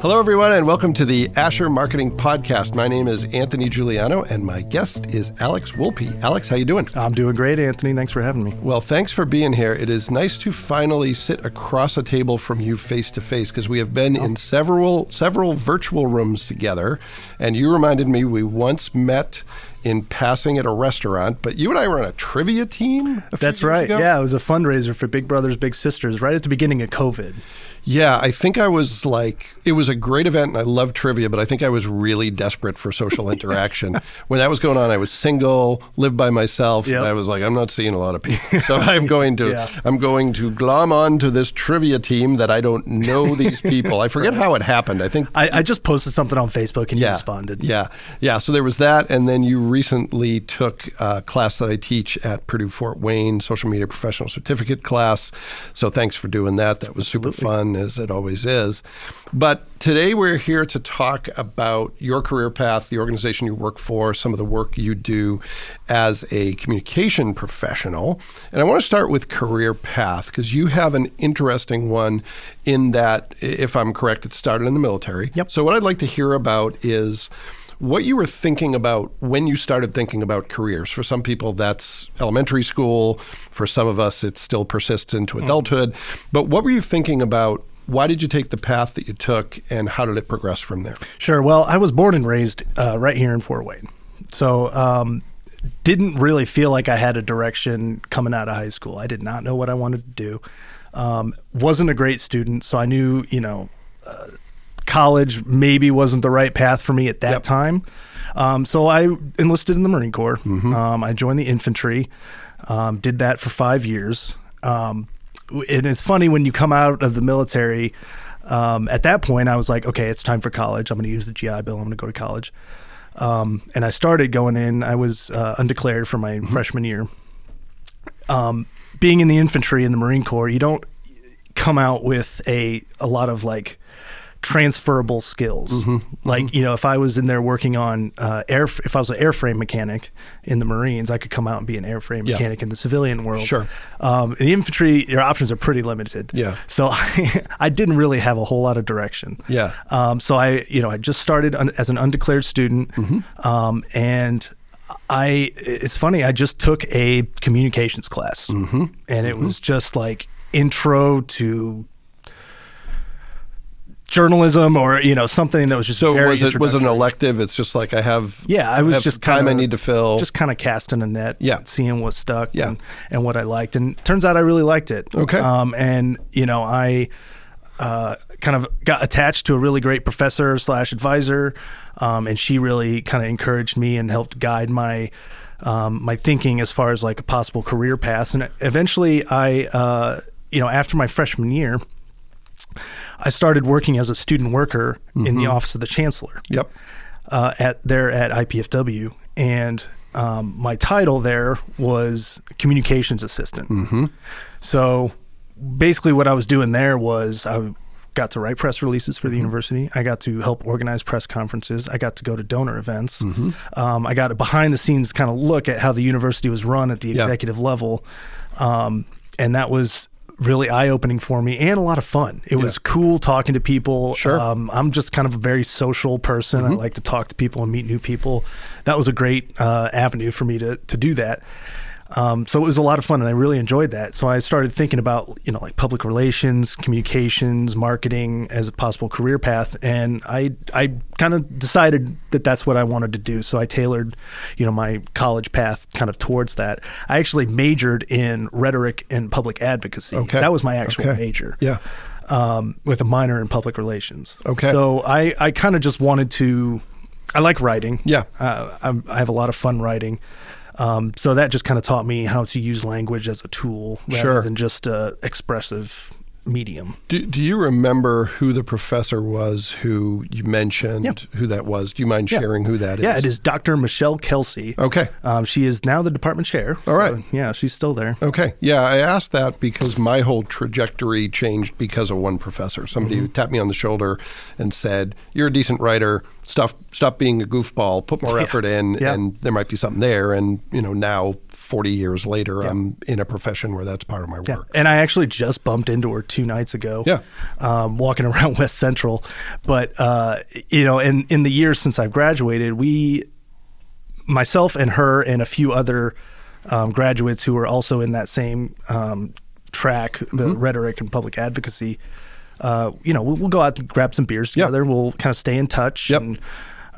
Hello, everyone, and welcome to the Asher Marketing Podcast. My name is Anthony Juliano, and my guest is Alex Wulpi. Alex, how you doing? I'm doing great, Anthony. Thanks for having me. Well, thanks for being here. It is nice to finally sit across a table from you face to face because we have been in oh. several several virtual rooms together, and you reminded me we once met in passing at a restaurant, but you and I were on a trivia team. a That's right. ago? Yeah, it was a fundraiser for Big Brothers Big Sisters right at the beginning of COVID. Yeah, I think I was like, it was a great event and I love trivia, but I think I was really desperate for social interaction. when that was going on, I was single, lived by myself, Yep. and I was like, I'm not seeing a lot of people. So I'm going to, Yeah. I'm going to glom on to this trivia team that I don't know these people. I forget how it happened. I think I, I just posted something on Facebook and you responded. Yeah, yeah. So there was that, and then you recently took a class that I teach at Purdue Fort Wayne, social media professional certificate class. So thanks for doing that. That was super fun, as it always is. But today we're here to talk about your career path, the organization you work for, some of the work you do as a communication professional. And I want to start with career path because you have an interesting one in that, if I'm correct, it started in the military. Yep. So what I'd like to hear about is what you were thinking about when you started thinking about careers. For some people, that's elementary school. For some of us, it still persists into mm. adulthood. But what were you thinking about? Why did you take the path that you took, and how did it progress from there? Sure. Well, I was born and raised uh, right here in Fort Wayne. So, um, didn't really feel like I had a direction coming out of high school. I did not know what I wanted to do. Um, wasn't a great student, so I knew, you know, uh, college maybe wasn't the right path for me at that Yep. time. Um, so I enlisted in the Marine Corps. Um, I joined the infantry, um, did that for five years. Um, and it's funny when you come out of the military. Um, at that point, I was like, okay, it's time for college. I'm going to use the GI Bill. I'm going to go to college. Um, and I started going in. I was uh, undeclared for my freshman year. Um, being in the infantry in the Marine Corps, you don't come out with a a lot of like transferable skills. Like you know, if I was in there working on uh, air, if I was an airframe mechanic in the Marines, I could come out and be an airframe Yeah. mechanic in the civilian world. Sure. Um, in the infantry, your options are pretty limited. Yeah. So I, I didn't really have a whole lot of direction. Yeah. Um, so I, you know, I just started un- as an undeclared student, um, and I. It's funny. I just took a communications class, mm-hmm. and it was just like intro to journalism, or you know, something that was just So very was it was an elective? It's just like I have Yeah, I was have just time kinda, I need to fill. just kind of casting a net, Yeah. seeing what stuck, Yeah. and, and what I liked, and turns out I really liked it. Okay. um, and you know I uh, kind of got attached to a really great professor slash advisor, um, and she really kind of encouraged me and helped guide my um, my thinking as far as like a possible career path. And eventually, I uh, you know after my freshman year. I started working as a student worker in Mm-hmm. the office of the chancellor yep. uh, at there at IPFW, and um, my title there was communications assistant. Mm-hmm. So basically, what I was doing there was I got to write press releases for the university. I got to help organize press conferences. I got to go to donor events. Um, I got a behind the scenes kind of look at how the university was run at the Yeah. executive level, um, and that was really eye opening for me and a lot of fun. It was cool talking to people. Sure. Um, I'm just kind of a very social person. I like to talk to people and meet new people. That was a great uh, avenue for me to to do that. Um, so it was a lot of fun, and I really enjoyed that. So I started thinking about you know like public relations, communications, marketing as a possible career path, and I I kind of decided that that's what I wanted to do. So I tailored you know my college path kind of towards that. I actually majored in rhetoric and public advocacy. Okay. That was my actual Okay. major Yeah. um, with a minor in public relations. Okay. So I, I kind of just wanted to, I like writing. Yeah. Uh, I'm, I have a lot of fun writing. Um, so that just kind of taught me how to use language as a tool rather Sure. than just a expressive medium. Do, do you remember who the professor was who you mentioned? Yeah. Who that was? Do you mind Yeah. sharing who that is? Yeah, it is Dr. Michelle Kelsey. Okay. Um, she is now the department chair. All so, right. Yeah, she's still there. Okay. Yeah, I asked that because my whole trajectory changed because of one professor. Somebody Mm-hmm. who tapped me on the shoulder and said, "You're a decent writer. Stop, stop being a goofball. Put more effort in, Yeah. and there might be something there." And you know, now 40 years later, I'm in a profession where that's part of my Yeah. work. And I actually just bumped into her two nights ago. Yeah. Um, walking around West Central. But, uh, you know, in, in the years since I've graduated, we, myself and her and a few other um, graduates who were also in that same um, track, the Mm-hmm. rhetoric and public advocacy, uh, you know, we'll, we'll go out and grab some beers Yeah. together. We'll kind of stay in touch. Yep. And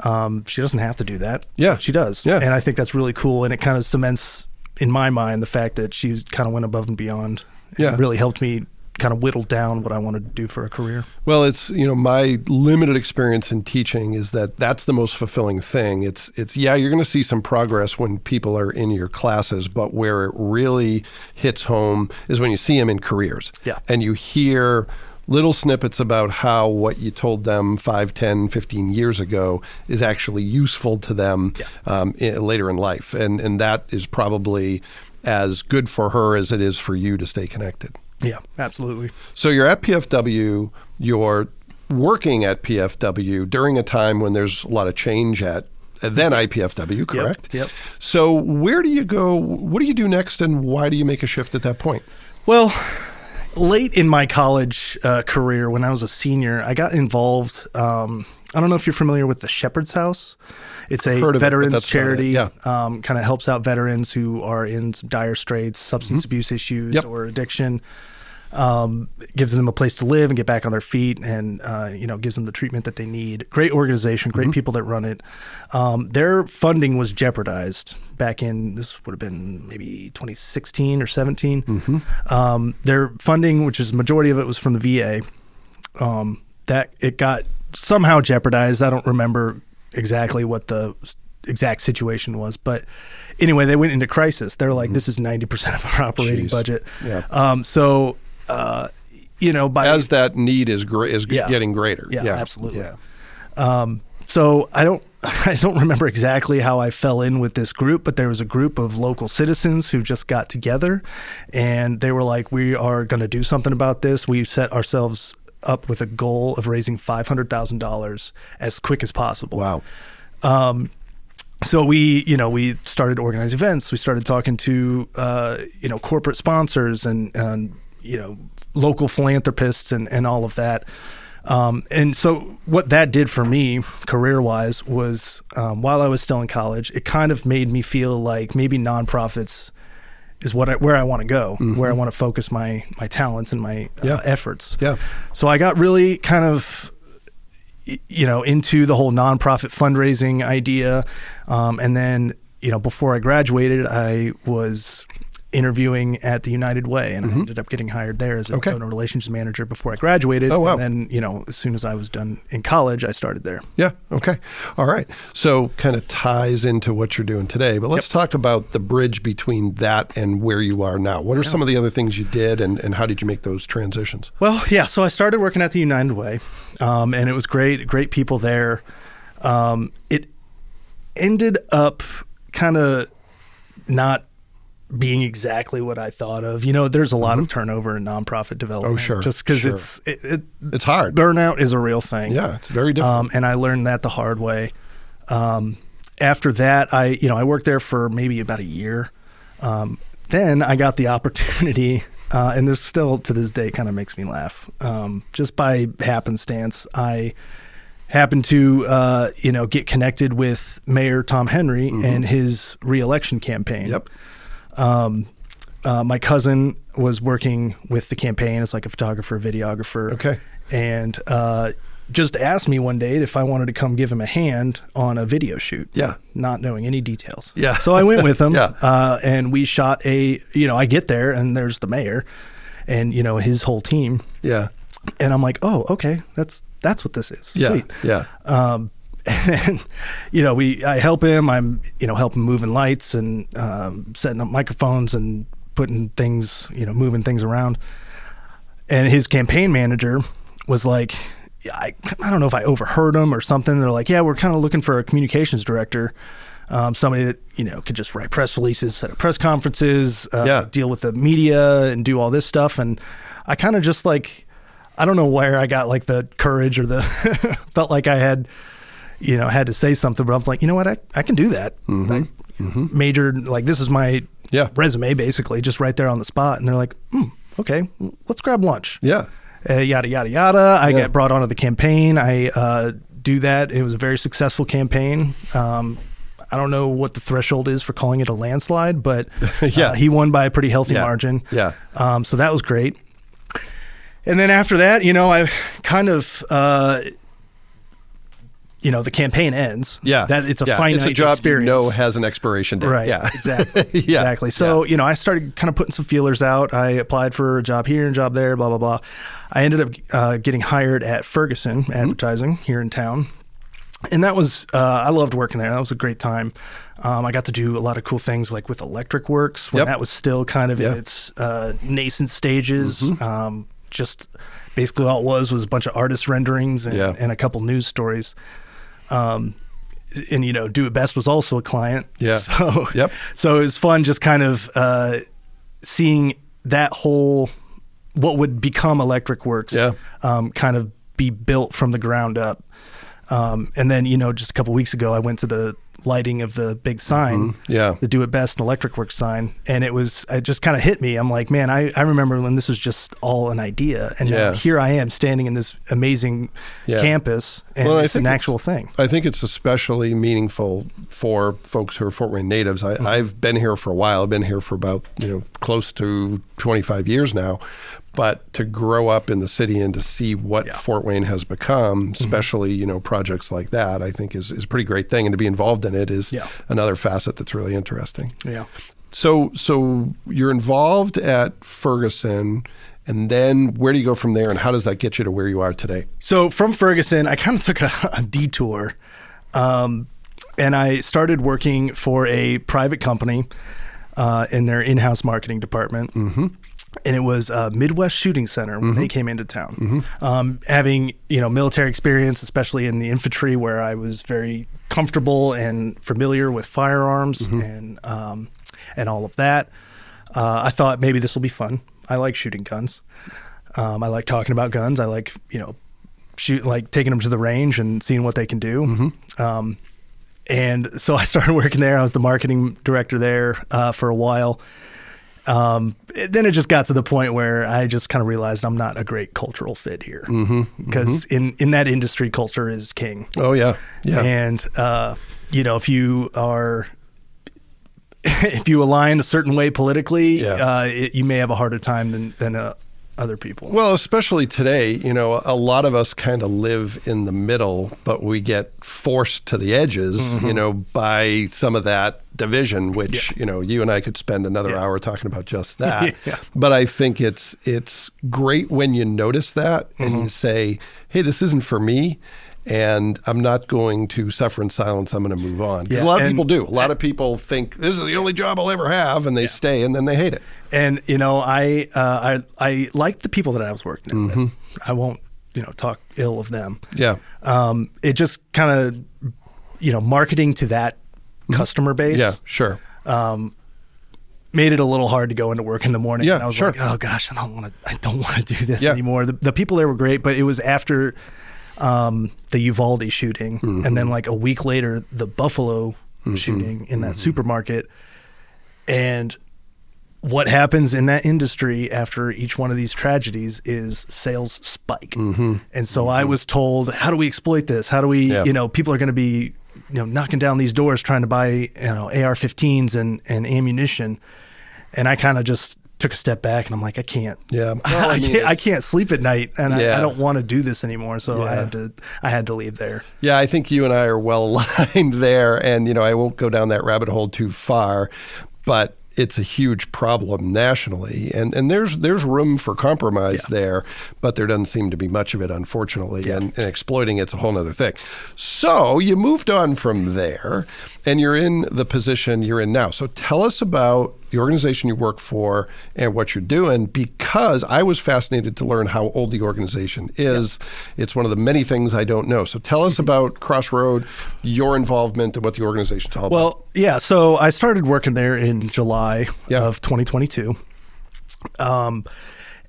um, she doesn't have to do that. Yeah. She does. Yeah. And I think that's really cool. And it kind of cements in my mind the fact that she's kind of went above and beyond. and Yeah. really helped me kind of whittle down what I wanted to do for a career. Well, it's you know my limited experience in teaching is that that's the most fulfilling thing. It's it's yeah, you're going to see some progress when people are in your classes, but where it really hits home is when you see them in careers. Yeah. And you hear little snippets about how what you told them 5, 10, 15 years ago is actually useful to them Yeah. um, i later in life. And and that is probably as good for her as it is for you to stay connected. Yeah, absolutely. So you're at PFW, you're working at PFW during a time when there's a lot of change at then IPFW, correct? yep. So where do you go? What do you do next, and why do you make a shift at that point? Well, late in my college uh, career, when I was a senior, I got involved. Um, I don't know if you're familiar with the Shepherd's House. It's a Heard of it, but veterans it, charity. yeah. Um, kind of helps out veterans who are in dire straits, substance abuse issues, Mm-hmm. Yep. or addiction. Um, gives them a place to live and get back on their feet, and uh, you know gives them the treatment that they need. Great organization, great people that run it. Um, their funding was jeopardized back in this would have been maybe 2016 or 17. Um, their funding, which is majority of it, was from the VA. Um, that it got somehow jeopardized. I don't remember exactly what the exact situation was, but anyway, they went into crisis. They're like, "This is 90 percent of our operating Jeez. budget." Yeah. Um, so, uh, you know, by As that need is is Yeah. getting greater. Yeah, absolutely. Yeah. Um, so I don't I don't remember exactly how I fell in with this group, but there was a group of local citizens who just got together and they were like, We are gonna do something about this. We set ourselves up with a goal of raising five hundred thousand dollars as quick as possible. Wow. So we, you know, we started to organize events. We started talking to, uh, you know, corporate sponsors and, and you know, local philanthropists and, and all of that. Um, and so what that did for me career wise was um, while I was still in college, it kind of made me feel like maybe nonprofits is what I, where I want to go, where I want to focus my my talents and my uh, Yeah. efforts. Yeah. So I got really kind of you know into the whole nonprofit fundraising idea um, and then you know before i graduated i was interviewing at the united way and i ended up getting hired there as a Mm-hmm. Okay. donor relations manager before i graduated Oh, wow. and then you know as soon as i was done in college i started there Yeah. Okay. All right. So kind of ties into what you're doing today, but let's talk about the bridge between that and where you are now. What are some of the other things you did and, and how did you make those transitions? Well, yeah. So I started working at the United Way, um, and it was great. Great people there. Um, it ended up kind of not being exactly what I thought of. You know, there's a lot of turnover in nonprofit development. Mm-hmm. Oh, sure, Just because sure. it's it, it, It's hard. burnout is a real thing. Yeah, it's very difficult. Um, and I learned that the hard way. Um, after that, I you know I worked there for maybe about a year. Um, then I got the opportunity, uh, and this still to this day kind of makes me laugh. Um, just by happenstance, I happened to uh, you know get connected with Mayor Tom Henry and his reelection campaign. Mm-hmm. Yep. Um, uh, my cousin was working with the campaign as like a photographer, videographer. Okay. And uh, just asked me one day if I wanted to come give him a hand on a video shoot. Yeah. Not knowing any details. Yeah. So I went with him. Yeah. Uh, and we shot a, you know, I get there and there's the mayor and, you know, his whole team. Yeah. And I'm like, oh, okay. That's, that's what this is. Yeah. Sweet. Yeah. Um, and you know, we I help him. I'm you know helping moving lights and um, setting up microphones and putting things you know moving things around. And his campaign manager was like, I I don't know if I overheard him or something. They're like, yeah, we're kind of looking for a communications director. Um, somebody that you know could just write press releases, set up press conferences, uh, Yeah. deal with the media, and do all this stuff. And I kind of just like, I don't know where I got like the courage or the felt like I had, you know, had to say something. But I was like, you know what, I I can do that. Mm-hmm. I majored like this is my Yeah. resume, basically, just right there on the spot. And they're like, hmm, okay, let's grab lunch. Yeah. Uh, yada, yada, yada. I Yeah. get brought onto the campaign. I uh, do that. It was a very successful campaign. Um, I don't know what the threshold is for calling it a landslide, but Yeah. uh, he won by a pretty healthy Yeah. margin. Yeah. Um, so that was great. And then after that, you know, I kind of, uh, you know, the campaign ends. Yeah. that it's a yeah. finite It's a job experience. you know has an expiration date. Right. Yeah. Exactly. Yeah. Exactly. So, you know, I started kind of putting some feelers out. I applied for a job here and a job there, blah, blah, blah. I ended up uh, getting hired at Ferguson Mm-hmm. Advertising here in town. And that was, uh, I loved working there. That was a great time. Um, I got to do a lot of cool things like with Electric Works when Yep. that was still kind of Yeah. in its uh, nascent stages. Mm-hmm. Um, just basically all it was was a bunch of artist renderings and, Yeah. and a couple news stories. Um, and you know, Do It Best was also a client. Yeah. So Yep. so it was fun just kind of uh, seeing that whole what would become Electric Works Yeah. um, kind of be built from the ground up. Um, and then you know, just a couple weeks ago, I went to the lighting of the big sign, Mm-hmm. Yeah. the Do It Best and Electric Works sign, and it was it just kind of hit me. I'm like, man, I, I remember when this was just all an idea, and Yeah. now here I am standing in this amazing Yeah. campus, and Well, it's an actual thing. I think it's especially meaningful for folks who are Fort Wayne natives. Mm-hmm. I've been here for a while. I've been here for about you know close to 25 years now. But to grow up in the city and to see what Yeah. Mm-hmm. Fort Wayne has become, especially you know projects like that, I think is is a pretty great thing. And to be involved in it is Yeah. another facet that's really interesting. Yeah. So so you're involved at Ferguson, and then where do you go from there, and how does that get you to where you are today? So from Ferguson, I kind of took a, a detour, um, and I started working for a private company uh, in their in-house marketing department. Mm-hmm. And it was uh, Midwest Shooting Center when they came into town. Um, having you know military experience, especially in the infantry, where I was very comfortable and familiar with firearms and um, and all of that, uh, I thought maybe this will be fun. I like shooting guns. Um, I like talking about guns. I like you know shoot like taking them to the range and seeing what they can do. Um, and so I started working there. I was the marketing director there uh, for a while. Um, then it just got to the point where I just kind of realized I'm not a great cultural fit here because in in that industry, culture is king. Oh yeah, yeah. And uh, you know, if you are if you align a certain way politically, Yeah. uh, it, you may have a harder time than than uh, other people. Well, especially today, you know, a lot of us kind of live in the middle, but we get forced to the edges, Mm-hmm. you know, by some of that division, which, you know, you and I could spend another Yeah. hour talking about just that. Yeah. But I think it's it's great when you notice that and Mm-hmm. you say, "Hey, this isn't for me." And I'm not going to suffer in silence. I'm going to move on. Yeah, a lot of and- people do. A lot of people think this is the only job I'll ever have, and they stay, and then they hate it. And you know, I uh, I I liked the people that I was working with. Mm-hmm. I won't you know talk ill of them. Yeah. Um, it just kind of you know marketing to that customer base. Mm-hmm. Yeah. Sure. Um, made it a little hard to go into work in the morning. Yeah, and I was sure. like, oh gosh, I don't want to. I don't want to do this Yeah. anymore. The, the people there were great, but it was after um, the Uvalde shooting, Mm-hmm. and then like a week later, the Buffalo shooting in Mm-hmm. that supermarket, and. What happens in that industry after each one of these tragedies is sales spike. Mm-hmm. And so I was told, how do we exploit this? How do we, Yeah. you know, people are going to be, you know, knocking down these doors trying to buy, you know, AR-15s and, and ammunition. And I kind of just took a step back and I'm like, I can't. Yeah. Well, I, mean, can't. I can't sleep at night, and I, Yeah. I don't want to do this anymore. So I had to. I had to leave there. Yeah, I think you and I are well aligned there. And, you know, I won't go down that rabbit hole too far, but it's a huge problem nationally. And and there's there's room for compromise there, but there doesn't seem to be much of it, unfortunately. And, and exploiting it's a whole other thing. So you moved on from there and you're in the position you're in now. So tell us about the organization you work for and what you're doing because I was fascinated to learn how old the organization is. It's one of the many things I don't know. So tell us about Crossroad, your involvement, and what the organization's all about. Well, yeah. So I started working there in July Yeah. of 2022. Um,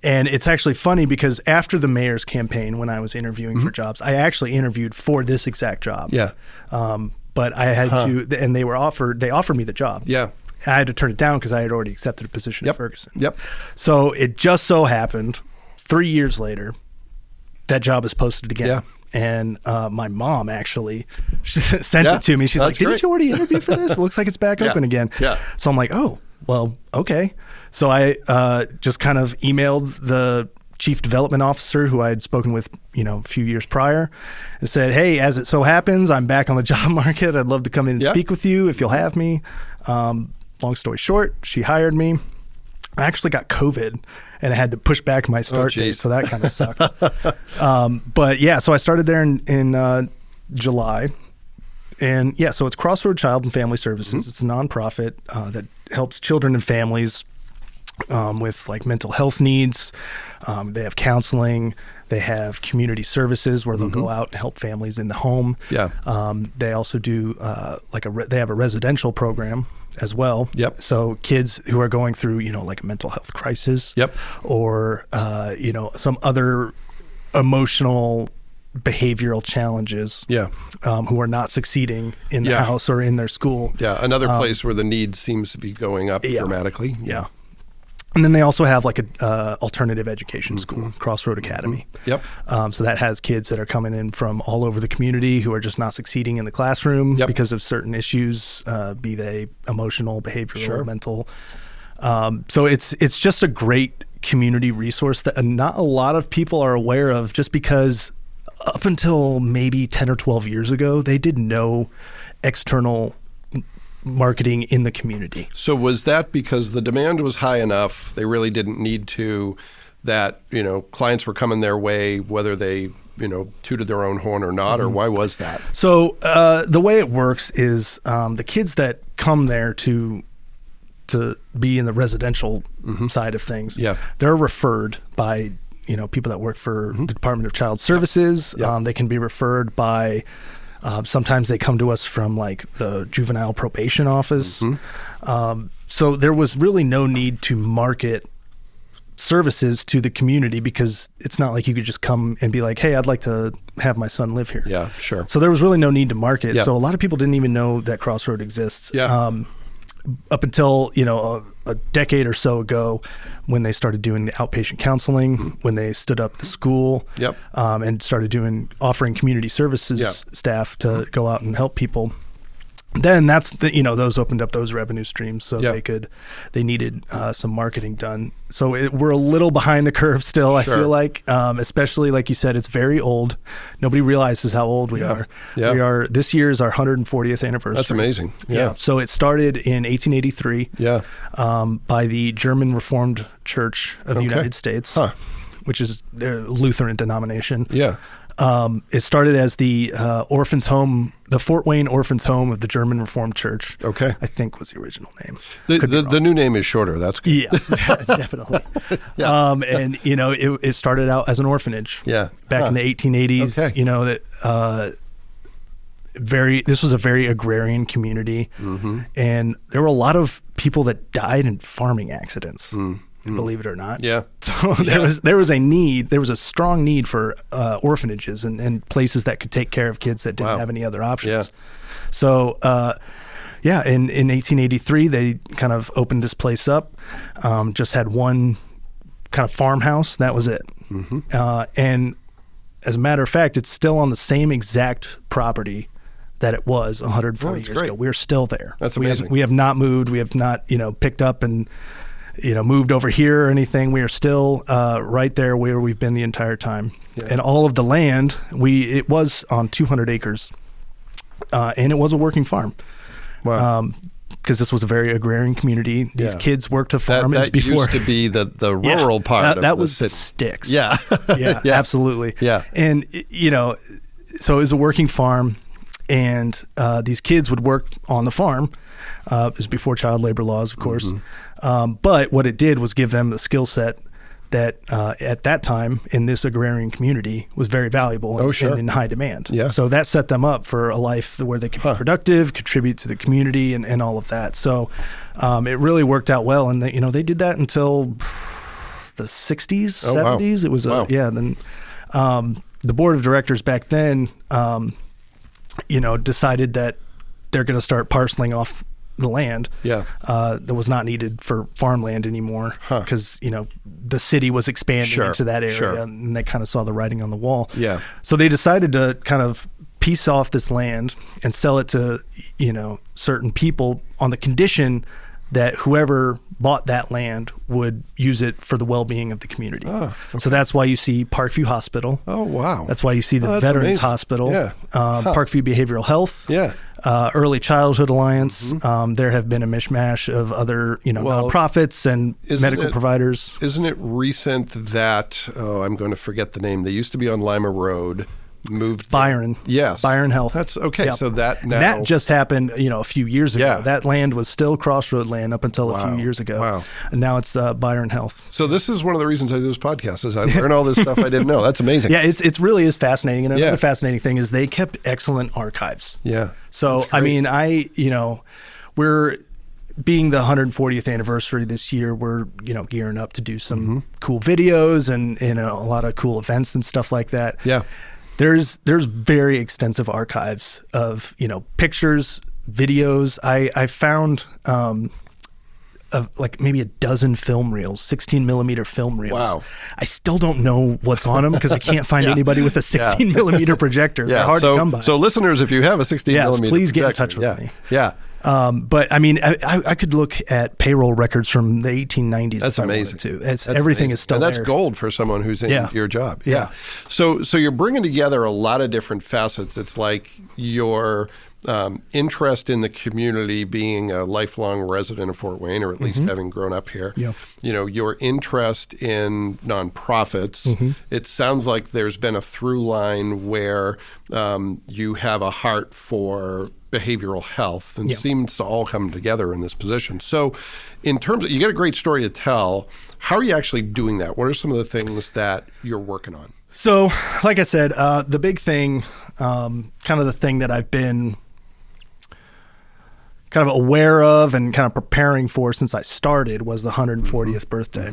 and it's actually funny because after the mayor's campaign, when I was interviewing for jobs, I actually interviewed for this exact job. Mm-hmm. Yeah. Um, but I had to, and they were offered. They offered me the job. Yeah. I had to turn it down because I had already accepted a position Yep. at Ferguson. Yep. So it just so happened, three years later, that job is posted again. Yeah. And uh, my mom actually sent Yeah, it to me. She's like, "Didn't great." you already interview for this? It looks like it's back Yeah, open again." yeah. So I'm like, "Oh, well, okay." So I uh, just kind of emailed the chief development officer who I had spoken with, you know, a few years prior, and said, "Hey, as it so happens, I'm back on the job market. I'd love to come in and Yeah. speak with you if you'll have me." Um, long story short, she hired me. I actually got COVID and I had to push back my start date, so that kind of sucked. um, but yeah, so I started there in, in uh, July. And yeah, so it's Crossroad Child and Family Services. It's a nonprofit uh, that helps children and families um, with like mental health needs. Um, they have counseling. They have community services where they'll go out and help families in the home. Yeah. Um, they also do uh, like a re- they have a residential program as well. Yep. So kids who are going through you know like a mental health crisis. Yep. Or uh, you know some other emotional behavioral challenges. Yeah. Um, who are not succeeding in the Yeah. house or in their school. Yeah. Another place where the need seems to be going up Um, yeah. dramatically. Yeah. And then they also have like a uh, alternative education school, Crossroad Academy. Yep. Um, so that has kids that are coming in from all over the community who are just not succeeding in the classroom Yep. because of certain issues, uh, be they emotional, behavioral, Sure. mental. Um, so it's it's just a great community resource that not a lot of people are aware of, just because up until maybe ten or twelve years ago, they did no external marketing in the community. So was that because the demand was high enough, they really didn't need to, that, you know, clients were coming their way, whether they, you know, tooted their own horn or not, or Mm-hmm. why was that? So uh, the way it works is um, the kids that come there to to be in the residential side of things, Yeah. they're referred by you know people that work for the Department of Child Services. Um, they can be referred by. Uh, sometimes they come to us from like the juvenile probation office. Um, so there was really no need to market services to the community because it's not like you could just come and be like, "Hey, I'd like to have my son live here." Yeah, sure. So there was really no need to market. Yeah. So a lot of people didn't even know that Crossroad exists. Yeah. Um, up until you know a, decade or so ago, when they started doing the outpatient counseling, when they stood up the school. Yep. um, and started doing offering community services Yeah. staff to go out and help people. Then that's the you know those opened up those revenue streams so Yeah. they could they needed uh, some marketing done. So it, we're a little behind the curve still. I feel like, um, especially like you said, it's very old. Nobody realizes how old we Yeah. are. Yeah. We are this year is our 140th anniversary. That's amazing. Yeah. So it started in 1883 Yeah. um, by the German Reformed Church of the United States, Huh. which is their Lutheran denomination. Yeah. Um, it started as the uh, orphans' home, the Fort Wayne Orphans' Home of the German Reformed Church. Okay. I think was the original name. The, the, the new name is shorter. That's good. Yeah, definitely. Um, and you know, it, it started out as an orphanage. Yeah. Back Huh. in the 1880s. Okay. You know that uh, very. This was a very agrarian community, Mm-hmm. and there were a lot of people that died in farming accidents. Believe it or not. Mm. Yeah. So there was there was a need. There was a strong need for uh, orphanages and, and places that could take care of kids that didn't Wow. have any other options. Yeah. So, uh, yeah, in, in 1883, they kind of opened this place up. Um, just had one kind of farmhouse. That was it. Mm-hmm. Uh, and as a matter of fact, it's still on the same exact property that it was 140 Oh, years great. ago. We're still there. That's we amazing. Have, we have not moved. We have not, you know, picked up and you know moved over here or anything. We are still uh, right there where we've been the entire time. Yeah. And all of the land, we it was on 200 acres, uh, and it was a working farm. Wow. because this was a very agrarian community. These Yeah. kids worked the farm as that before. used to be the, the Yeah, rural part That, of that was the sticks. Yeah. yeah, Yeah. absolutely. Yeah. and you know, so it was a working farm, and uh, these kids would work on the farm. Uh, it was before child labor laws, of course. Mm-hmm. Um, but what it did was give them a skill set that uh, at that time in this agrarian community was very valuable and, Oh, sure. and in high demand. Yeah. So that set them up for a life where they could Huh. be productive, contribute to the community, and, and all of that. So um, it really worked out well. And they, you know they did that until the 60s, Oh, wow. 70s. It was Wow. a, yeah. Then um, the board of directors back then, um, you know, decided that they're going to start parceling off the land. Yeah. uh, that was not needed for farmland anymore Huh. because you know the city was expanding Sure, into that area, sure. and they kind of saw the writing on the wall. Yeah. So they decided to kind of piece off this land and sell it to you know certain people on the condition that whoever bought that land would use it for the well-being of the community. Ah, So that's why you see Parkview Hospital. Oh wow. That's why you see the Oh, Veterans amazing. Hospital, Yeah. um, Huh. Parkview Behavioral Health, Yeah. uh, Early Childhood Alliance. Um, there have been a mishmash of other, you know, Mm-hmm. Well, nonprofits and medical it- providers. Isn't it recent that oh I'm going to forget the name. They used to be on Lima Road. Moved Byron, Yes. Byron Health. That's okay. Yep. So that now that just happened, you know, a few years ago. Yeah. That land was still Crossroad land up until a few years ago. Wow. And now it's uh, Byron Health. So this is one of the reasons I do this podcast is I learn all this stuff I didn't know. That's amazing. Yeah, it's it's really is fascinating. And another Yeah. fascinating thing is they kept excellent archives. Yeah. So I mean, I you know, we're being the 140th anniversary this year. We're you know gearing up to do some Mm-hmm. cool videos and and a lot of cool events and stuff like that. Yeah. There's there's very extensive archives of you know pictures, videos. I I found. Um, of like maybe a dozen film reels, 16 millimeter film reels. Wow. I still don't know what's on them because I can't find Yeah. anybody with a 16 millimeter projector. They're Yeah. hard so, to come by. so listeners, if you have a 16 Yes, millimeter please get in touch with yeah. me. Yeah. Um, but I mean, I, I could look at payroll records from the 1890s. That's if I amazing. To. It's, That's everything amazing. is still and that's there. gold for someone who's in Yeah. your job. Yeah. Yeah. So so you're bringing together a lot of different facets. It's like your um, interest in the community, being a lifelong resident of Fort Wayne, or at least having grown up here. Mm-hmm. Yeah. You know your interest in nonprofits. Mm-hmm. It sounds like there's been a through line where um, you have a heart for behavioral health and Yeah. seems to all come together in this position. So, in terms of you got a great story to tell, how are you actually doing that? What are some of the things that you're working on? So, like I said, uh, the big thing, um, kind of the thing that I've been kind of aware of and kind of preparing for since I started was the 140th Mm-hmm. birthday.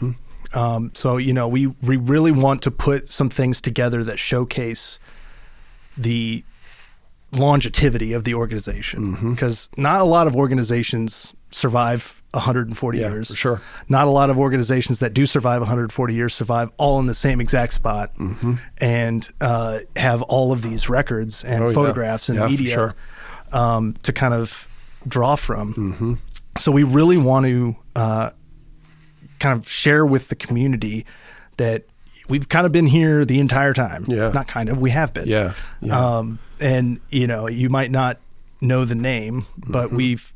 Um, so, you know, we, we really want to put some things together that showcase the longevity of the organization Mm-hmm. because not a lot of organizations survive 140 Yeah, years. for sure. Not a lot of organizations that do survive 140 years survive all in the same exact spot and uh, have all of these records and Mm-hmm. Oh, yeah. photographs and Yeah, media sure. um, to kind of draw from. Mm-hmm. So we really want to uh, kind of share with the community that we've kind of been here the entire time. Yeah. Not kind of, we have been. Yeah, yeah. Um, and, you know, you might not know the name, but Mm-hmm. we've,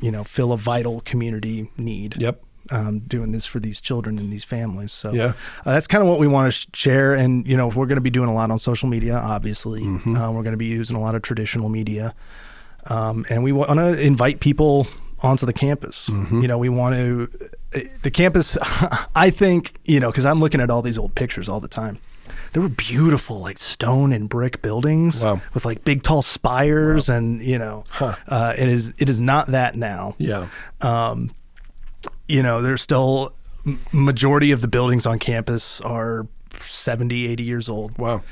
you know, fill a vital community need. Yep. Um, doing this for these children and these families. So Yeah. uh, that's kind of what we want to sh- share. And, you know, we're going to be doing a lot on social media, obviously. Mm-hmm. Uh, we're going to be using a lot of traditional media. Um, and we want to invite people onto the campus. Mm-hmm. You know, we want to, the campus, I think, you know, because I'm looking at all these old pictures all the time. There were beautiful, like stone and brick buildings Wow. with like big, tall spires, and you know, Huh. uh, it is it is not that now Yeah. um, you know, there's still majority of the buildings on campus are 70, 80 years old. Wow.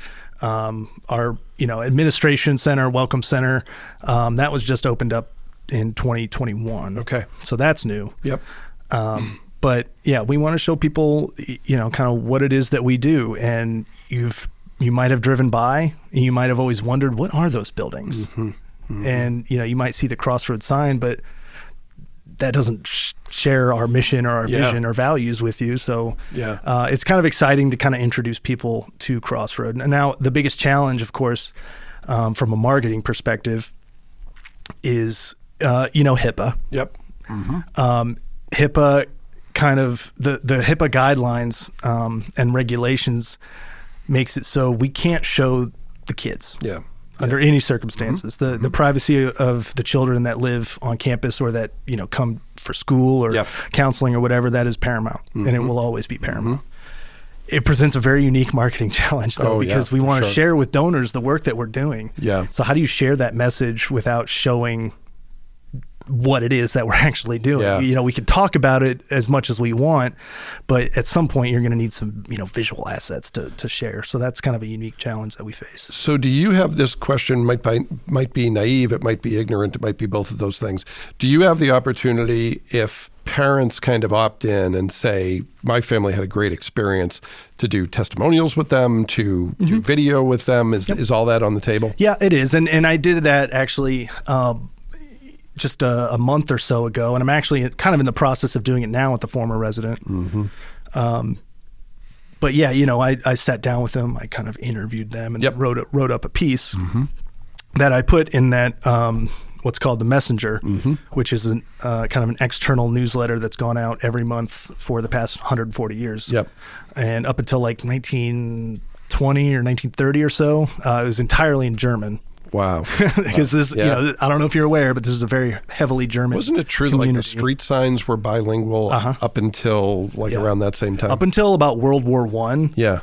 Um, our, you know, administration center, welcome center, um, that was just opened up in 2021. Okay. So that's new. Yep. Um, but yeah, we want to show people, you know, kind of what it is that we do. And you've, you might have driven by and you might have always wondered, what are those buildings? Mm-hmm. And, you know, you might see the crossroad sign, but that doesn't sh- share our mission or our Yeah. vision or values with you. So Yeah. uh, it's kind of exciting to kind of introduce people to Crossroad. And now the biggest challenge, of course, um, from a marketing perspective, is uh, you know HIPAA. Yep. Um, HIPAA kind of the the HIPAA guidelines um, and regulations makes it so we can't show the kids Yeah. Under any circumstances. Mm-hmm. The the privacy of the children that live on campus or that you know come for school or Yep. Mm-hmm. counseling or whatever that is paramount, and it will always be paramount. It presents a very unique marketing challenge though Oh, yeah, because we want to sure. share with donors the work that we're doing. Yeah. So how do you share that message without showing what it is that we're actually doing. Yeah. You know, we can talk about it as much as we want, but at some point you're going to need some, you know, visual assets to, to share. So that's kind of a unique challenge that we face. So, do you have this question? Might be might be naive. It might be ignorant. It might be both of those things. Do you have the opportunity if parents kind of opt in and say, "My family had a great experience," to do testimonials with them, to do video with them? Is is all that on the table? Yeah, it is, and and I did that actually um, just a, a month or so ago, and I'm actually kind of in the process of doing it now with the former resident. Um, but yeah, you know, I, I sat down with them, I kind of interviewed them, and Yep. wrote a, wrote up a piece that I put in that um, what's called the Messenger, which is an, uh, kind of an external newsletter that's gone out every month for the past 140 years. Yep. And up until like 1920 or 1930 or so, uh, it was entirely in German. Wow. because this, Yeah. you know, I don't know if you're aware, but this is a very heavily German. Wasn't it true that like the street signs were bilingual up until like Yeah. around that same time? Up until about World War One, yeah.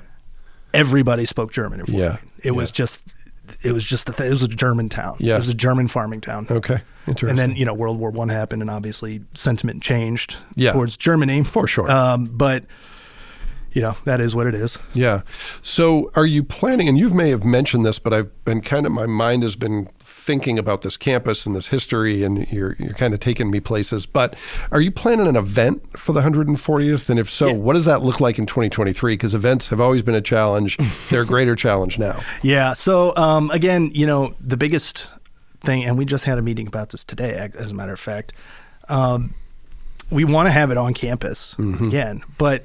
everybody spoke German in Fort Yeah. Wayne. It was just, it was just the th- it was a German town. Yeah. it was a German farming town. Okay. Interesting. And then you know World War One happened, and obviously sentiment changed Yeah. towards Germany For sure. Um, but you know that is what it is. Yeah. So are you planning, and you may have mentioned this, but I've been kind of, my mind has been thinking about this campus and this history, and you're, you're kind of taking me places. But are you planning an event for the 140th? And if so, Yeah. what does that look like in 2023? Because events have always been a challenge. They're a greater challenge now. Yeah. So um, again, you know, the biggest thing, and we just had a meeting about this today, as a matter of fact. Um, we want to have it on campus Mm-hmm. again, but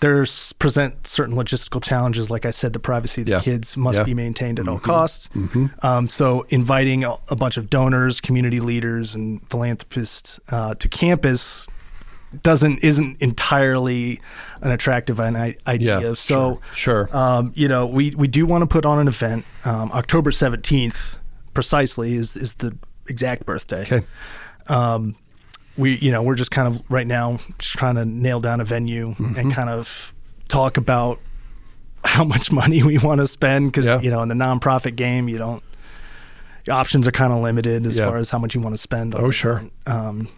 there's present certain logistical challenges. Like I said, the privacy of the Yeah. kids must Yeah. Mm-hmm. be maintained at all costs. Um, so inviting a, a bunch of donors, community leaders, and philanthropists uh, to campus doesn't isn't entirely an attractive an idea. Yeah, so sure, sure. um, you know, we, we do want to put on an event. Um, October 17th, precisely, is, is the exact birthday. Okay. Um, we, you know, we're just kind of right now just trying to nail down a venue Mm-hmm. and kind of talk about how much money we want to spend because, Yeah. you know, in the nonprofit game, you don't, your options are kind of limited as Yeah. far as how much you want to spend. on Oh, sure. Um,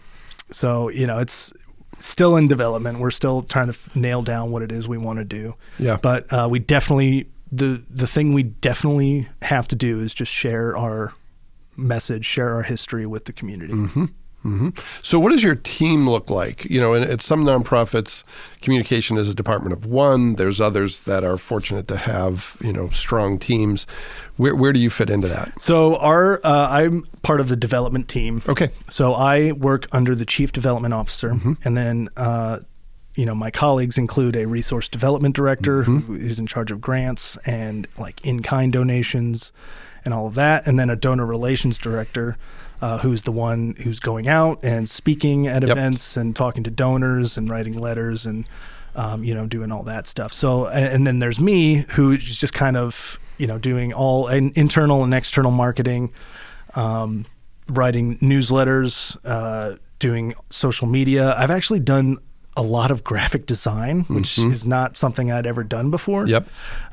so, you know, it's still in development. We're still trying to f- nail down what it is we want to do. Yeah. But uh, we definitely the the thing we definitely have to do is just share our message, share our history with the community. So, what does your team look like? You know, at some nonprofits, communication is a department of one. There's others that are fortunate to have you know strong teams. Where where do you fit into that? So our uh, I'm part of the development team. Okay. So I work under the chief development officer, Mm-hmm. and then uh, you know my colleagues include a resource development director Mm-hmm. who is in charge of grants and like in kind donations and all of that, and then a donor relations director. Uh, who's the one who's going out and speaking at Yep. events and talking to donors and writing letters and um, you know doing all that stuff. So and, then there's me who's just kind of you know doing all in, internal and external marketing, um, writing newsletters, uh, doing social media. I've actually done a lot of graphic design, which is not something I'd ever done before. Yep.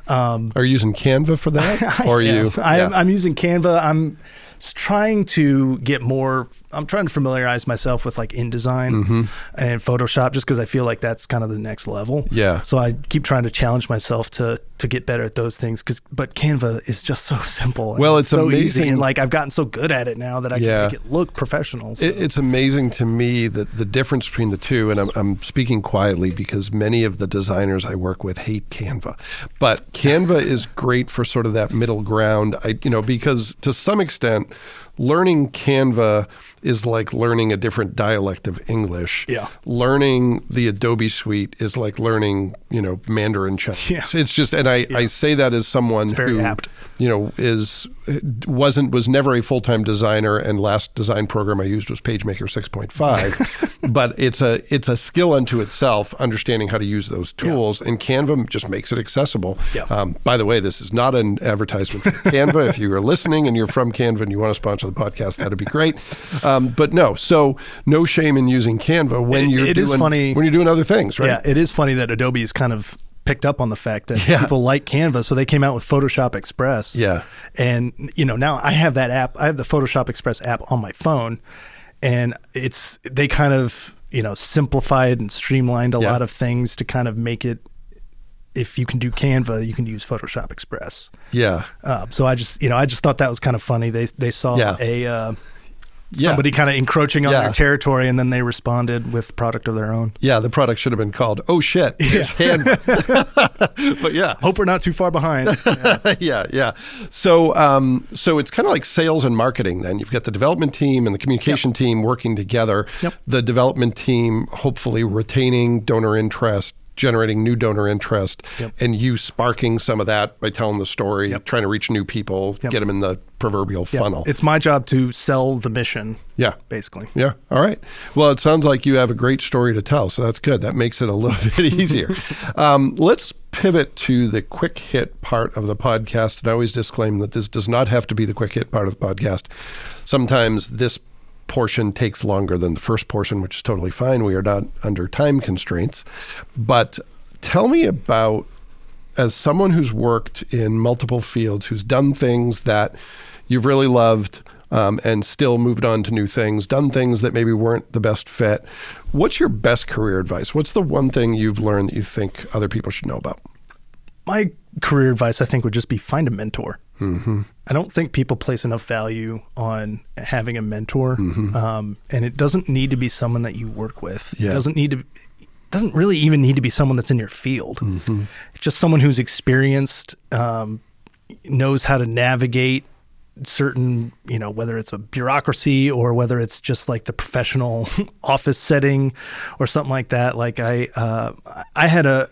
Um, are you using Canva for that, or are you? I'm, yeah. I'm using Canva. I'm trying to get more. I'm trying to familiarize myself with like InDesign Mm-hmm. and Photoshop, just because I feel like that's kind of the next level. Yeah. So I keep trying to challenge myself to to get better at those things. Because but Canva is just so simple. Well, it's so easy, and like I've gotten so good at it now that I Yeah. can make it look professional. So. It, it's amazing to me that the difference between the two, and I'm, I'm speaking quietly because many of the designers I work with hate Canva, but Canva is great for sort of that middle ground. I, you know, because to some extent, learning Canva is like learning a different dialect of English. Yeah. Learning the Adobe suite is like learning, you know, Mandarin Chinese. Yeah. It's just, and I, I say that as someone very who, apt. you know, is wasn't was never a full time designer, and last design program I used was PageMaker 6.5. but it's a it's a skill unto itself, understanding how to use those tools, and Canva just makes it accessible. Yeah. Um, by the way, this is not an advertisement for Canva. if you are listening and you're from Canva and you want to sponsor the podcast, that'd be great. Um, but no, so no shame in using Canva when It- you're it is doing funny- when you're doing other things, right? Yeah, it is funny that Adobe is kind of picked up on the fact that Yeah. people like Canva, so they came out with Photoshop Express. Yeah. and you know now I have that app. I have the Photoshop Express app on my phone, and it's they kind of you know simplified and streamlined a Yeah. lot of things to kind of make it. If you can do Canva, you can use Photoshop Express. Yeah. Uh, so I just, you know, I just thought that was kind of funny. They they saw Yeah. a uh, Yeah. somebody kind of encroaching on Yeah. their territory, and then they responded with product of their own. Yeah, the product should have been called "Oh shit." Canva. but yeah, Hope we're not too far behind. yeah, yeah. So, um, so it's kind of like sales and marketing. Then you've got the development team and the communication team working together. Yep. The development team hopefully retaining donor interest, generating new donor interest, Yep. and you sparking some of that by telling the story, Yep. trying to reach new people, Yep. get them in the proverbial funnel. It's my job to sell the mission, yeah. basically. Yeah. All right. Well, it sounds like you have a great story to tell, so that's good. That makes it a little bit easier. Um, let's pivot to the quick hit part of the podcast. And I always disclaim that this does not have to be the quick hit part of the podcast. Sometimes this portion takes longer than the first portion, which is totally fine. We are not under time constraints. But tell me about as someone who's worked in multiple fields, who's done things that you've really loved um, and still moved on to new things, done things that maybe weren't the best fit, what's your best career advice? What's the one thing you've learned that you think other people should know about? My career advice, I think, would just be find a mentor. Mm-hmm. I don't think people place enough value on having a mentor, Mm-hmm. um, and it doesn't need to be someone that you work with. Yeah. It doesn't need to. Doesn't really even need to be someone that's in your field. Mm-hmm. Just someone who's experienced, um, knows how to navigate certain, you know, whether it's a bureaucracy or whether it's just like the professional office setting or something like that. Like I, uh, I had a,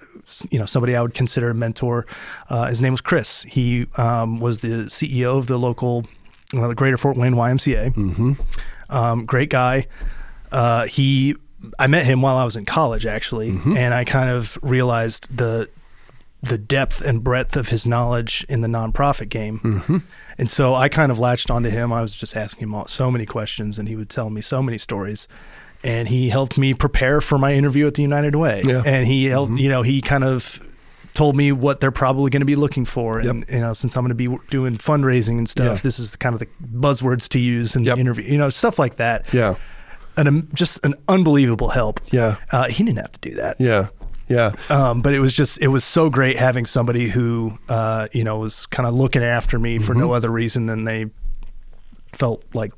you know, somebody I would consider a mentor. Uh, his name was Chris. He um, was the CEO of the local, well, the Greater Fort Wayne YMCA. Mm-hmm. Um, great guy. Uh, he, I met him while I was in college actually, and I kind of realized the the depth and breadth of his knowledge in the nonprofit game. And so I kind of latched onto him. I was just asking him all, so many questions, and he would tell me so many stories. And he helped me prepare for my interview at the United Way. Yeah. And he helped, you know, he kind of told me what they're probably going to be looking for. And, you know, since I'm going to be doing fundraising and stuff, Yeah. this is kind of the buzzwords to use in Yep. the interview, you know, stuff like that. Yeah. And um, just an unbelievable help. Yeah. Uh, he didn't have to do that. Yeah. Yeah. Um, but it was just it was so great having somebody who uh, you know was kind of looking after me for no other reason than they felt like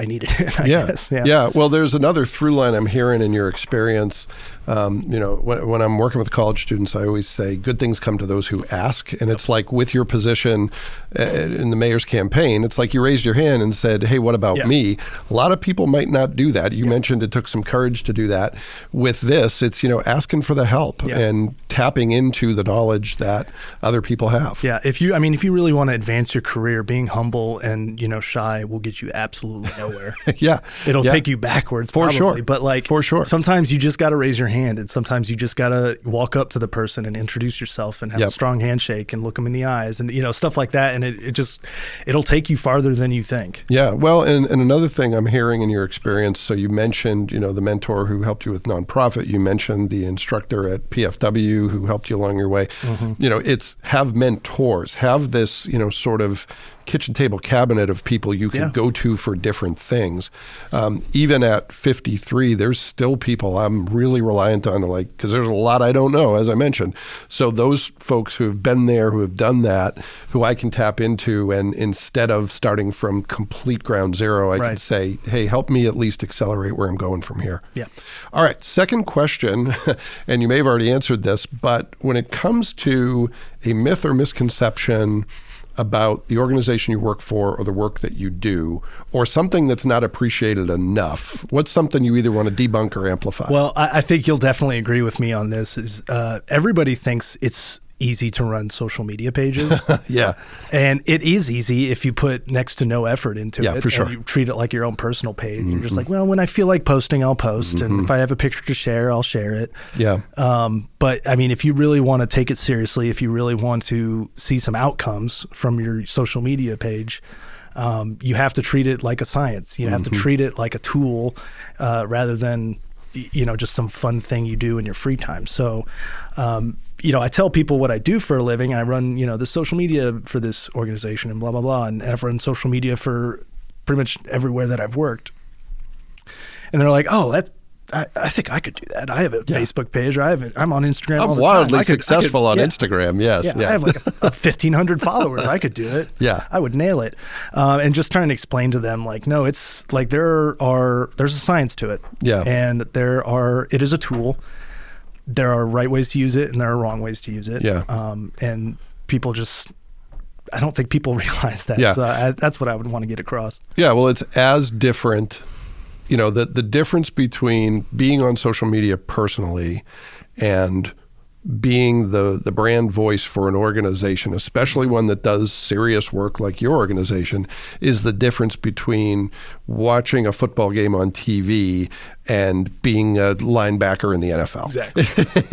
I needed it. I yeah. guess. yeah. Well, there's another through line I'm hearing in your experience. Um, you know, when, when I'm working with college students, I always say good things come to those who ask. And it's like with your position uh, in the mayor's campaign, it's like you raised your hand and said, Hey, what about Yeah. me? A lot of people might not do that. You mentioned it took some courage to do that. With this, it's, you know, asking for the help Yeah. and tapping into the knowledge that other people have. Yeah, if you, I mean, if you really want to advance your career, being humble and you know shy will get you absolutely nowhere. yeah. It'll Yeah. take you backwards, For probably. sure. But like, For sure. sometimes you just got to raise your hand, and sometimes you just got to walk up to the person and introduce yourself and have Yep. a strong handshake and look them in the eyes, and you know stuff like that. And it, it just, it'll take you farther than you think. Yeah, well, and, and another thing I'm hearing in your experience, so you mentioned, you know, the mentor who helped you with nonprofit. You mentioned the instructor at PFW who helped you along your way. Mm-hmm. You know, it's have mentors, have this, you know, sort of kitchen table cabinet of people you can Yeah. go to for different things. Um, even at 53, there's still people I'm really reliant on to like, because there's a lot I don't know, as I mentioned. So those folks who have been there, who have done that, who I can tap into, and instead of starting from complete ground zero, I can say, hey, help me at least accelerate where I'm going from here. Yeah. All right, second question, and you may have already answered this, but when it comes to a myth or misconception about the organization you work for or the work that you do, or something that's not appreciated enough, what's something you either want to debunk or amplify? Well, I, I think you'll definitely agree with me on this. Is uh, everybody thinks it's easy to run social media pages, yeah, and it is easy if you put next to no effort into Yeah, it. for sure. Mm-hmm. And you treat it like your own personal page. You're just like, well, when I feel like posting, I'll post, and if I have a picture to share, I'll share it. yeah, Um, but I mean, if you really want to take it seriously, if you really want to see some outcomes from your social media page, um, you have to treat it like a science. You have to treat it like a tool uh, rather than you know just some fun thing you do in your free time. So. Um, you know, I tell people what I do for a living. I run, you know, the social media for this organization and blah blah blah, and I've run social media for pretty much everywhere that I've worked. and they're like, "Oh, that's." I, I think I could do that. I have a Facebook page. Or I have. A, I'm on Instagram. I'm wildly. I could- successful on yeah. Instagram. Yes. Yeah, Yeah. I have like a, fifteen hundred followers. I could do it. Yeah. I would nail it. Um, and just trying to explain to them, like, no, it's like there are there's a science to it. Yeah. and there are it is a tool. There are right ways to use it, and there are wrong ways to use it. Yeah. um, and people just. I don't think people realize that. Yeah. So I, that's what I would want to get across. Yeah, well, it's as different. You know, the the difference between being on social media personally and being the the brand voice for an organization, especially one that does serious work like your organization, is the difference between watching a football game on TV and being a linebacker in the NFL. Exactly.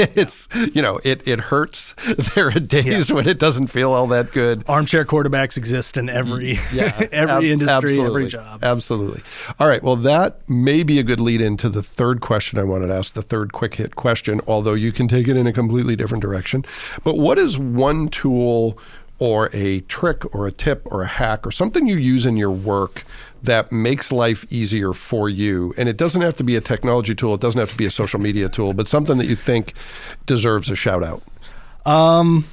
it's you know, it it hurts. There are days when it doesn't feel all that good. Armchair quarterbacks exist in every every ab- industry, every job. Absolutely. All right. Well, that may be a good lead into the third question I wanted to ask, the third quick hit question, although you can take it in a completely different direction. But what is one tool or a trick or a tip or a hack or something you use in your work that makes life easier for you? And it doesn't have to be a technology tool, it doesn't have to be a social media tool, but something that you think deserves a shout out. Um,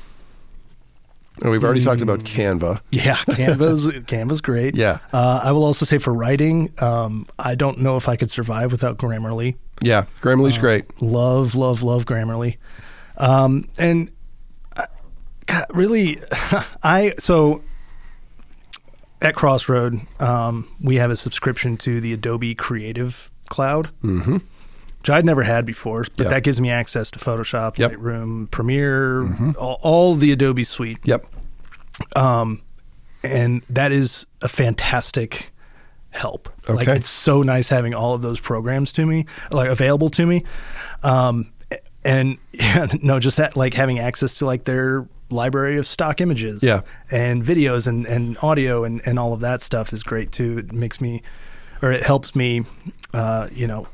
And we've already talked Hmm. about Canva. Yeah, Canva's Canva's great. Yeah. Uh, I will also say for writing, um, I don't know if I could survive without Grammarly. Yeah, Grammarly's great. Love, love, love Grammarly. Um, and God, really, I so at Crossroad, um, we have a subscription to the Adobe Creative Cloud, mm-hmm. which I'd never had before, but Yeah. that gives me access to Photoshop, Yep. Mm-hmm. Lightroom, Premiere, all, all the Adobe suite. Yep. Um, and that is a fantastic help. Like Okay. it's so nice having all of those programs to me, like available to me. Um, and yeah, no, just that, like having access to like their library of stock images, Yeah. and videos and, and audio and, and all of that stuff is great too. It makes me, or it helps me, uh, you know,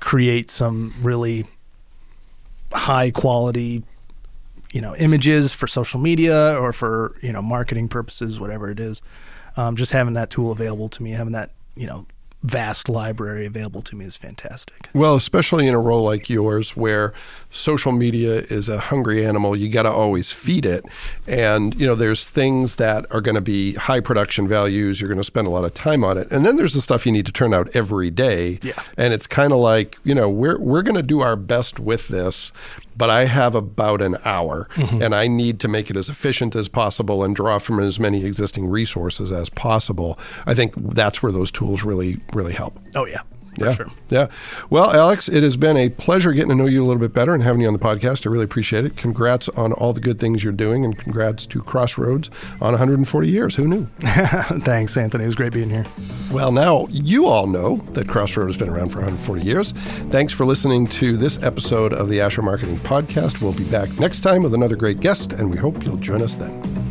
create some really high quality you know images for social media or for you know marketing purposes whatever it is um, just having that tool available to me having that you know vast library available to me is fantastic Well, especially in a role like yours where social media is a hungry animal, you got to always feed it. And, you know, there's things that are going to be high production values, you're going to spend a lot of time on it. And then there's the stuff you need to turn out every day. Yeah. And it's kind of like, you know, we're we're going to do our best with this, but I have about an hour mm-hmm. and I need to make it as efficient as possible and draw from as many existing resources as possible. I think that's where those tools really really help. oh yeah Yeah. sure Yeah. Well, Alex, it has been a pleasure getting to know you a little bit better and having you on the podcast. I really appreciate it. Congrats on all the good things you're doing and congrats to Crossroads on 140 years. Who knew? thanks anthony it was great being here Well, now you all know that Crossroads has been around for 140 years. Thanks for listening to this episode of the Asher Marketing Podcast. We'll be back next time with another great guest, and we hope you'll join us then.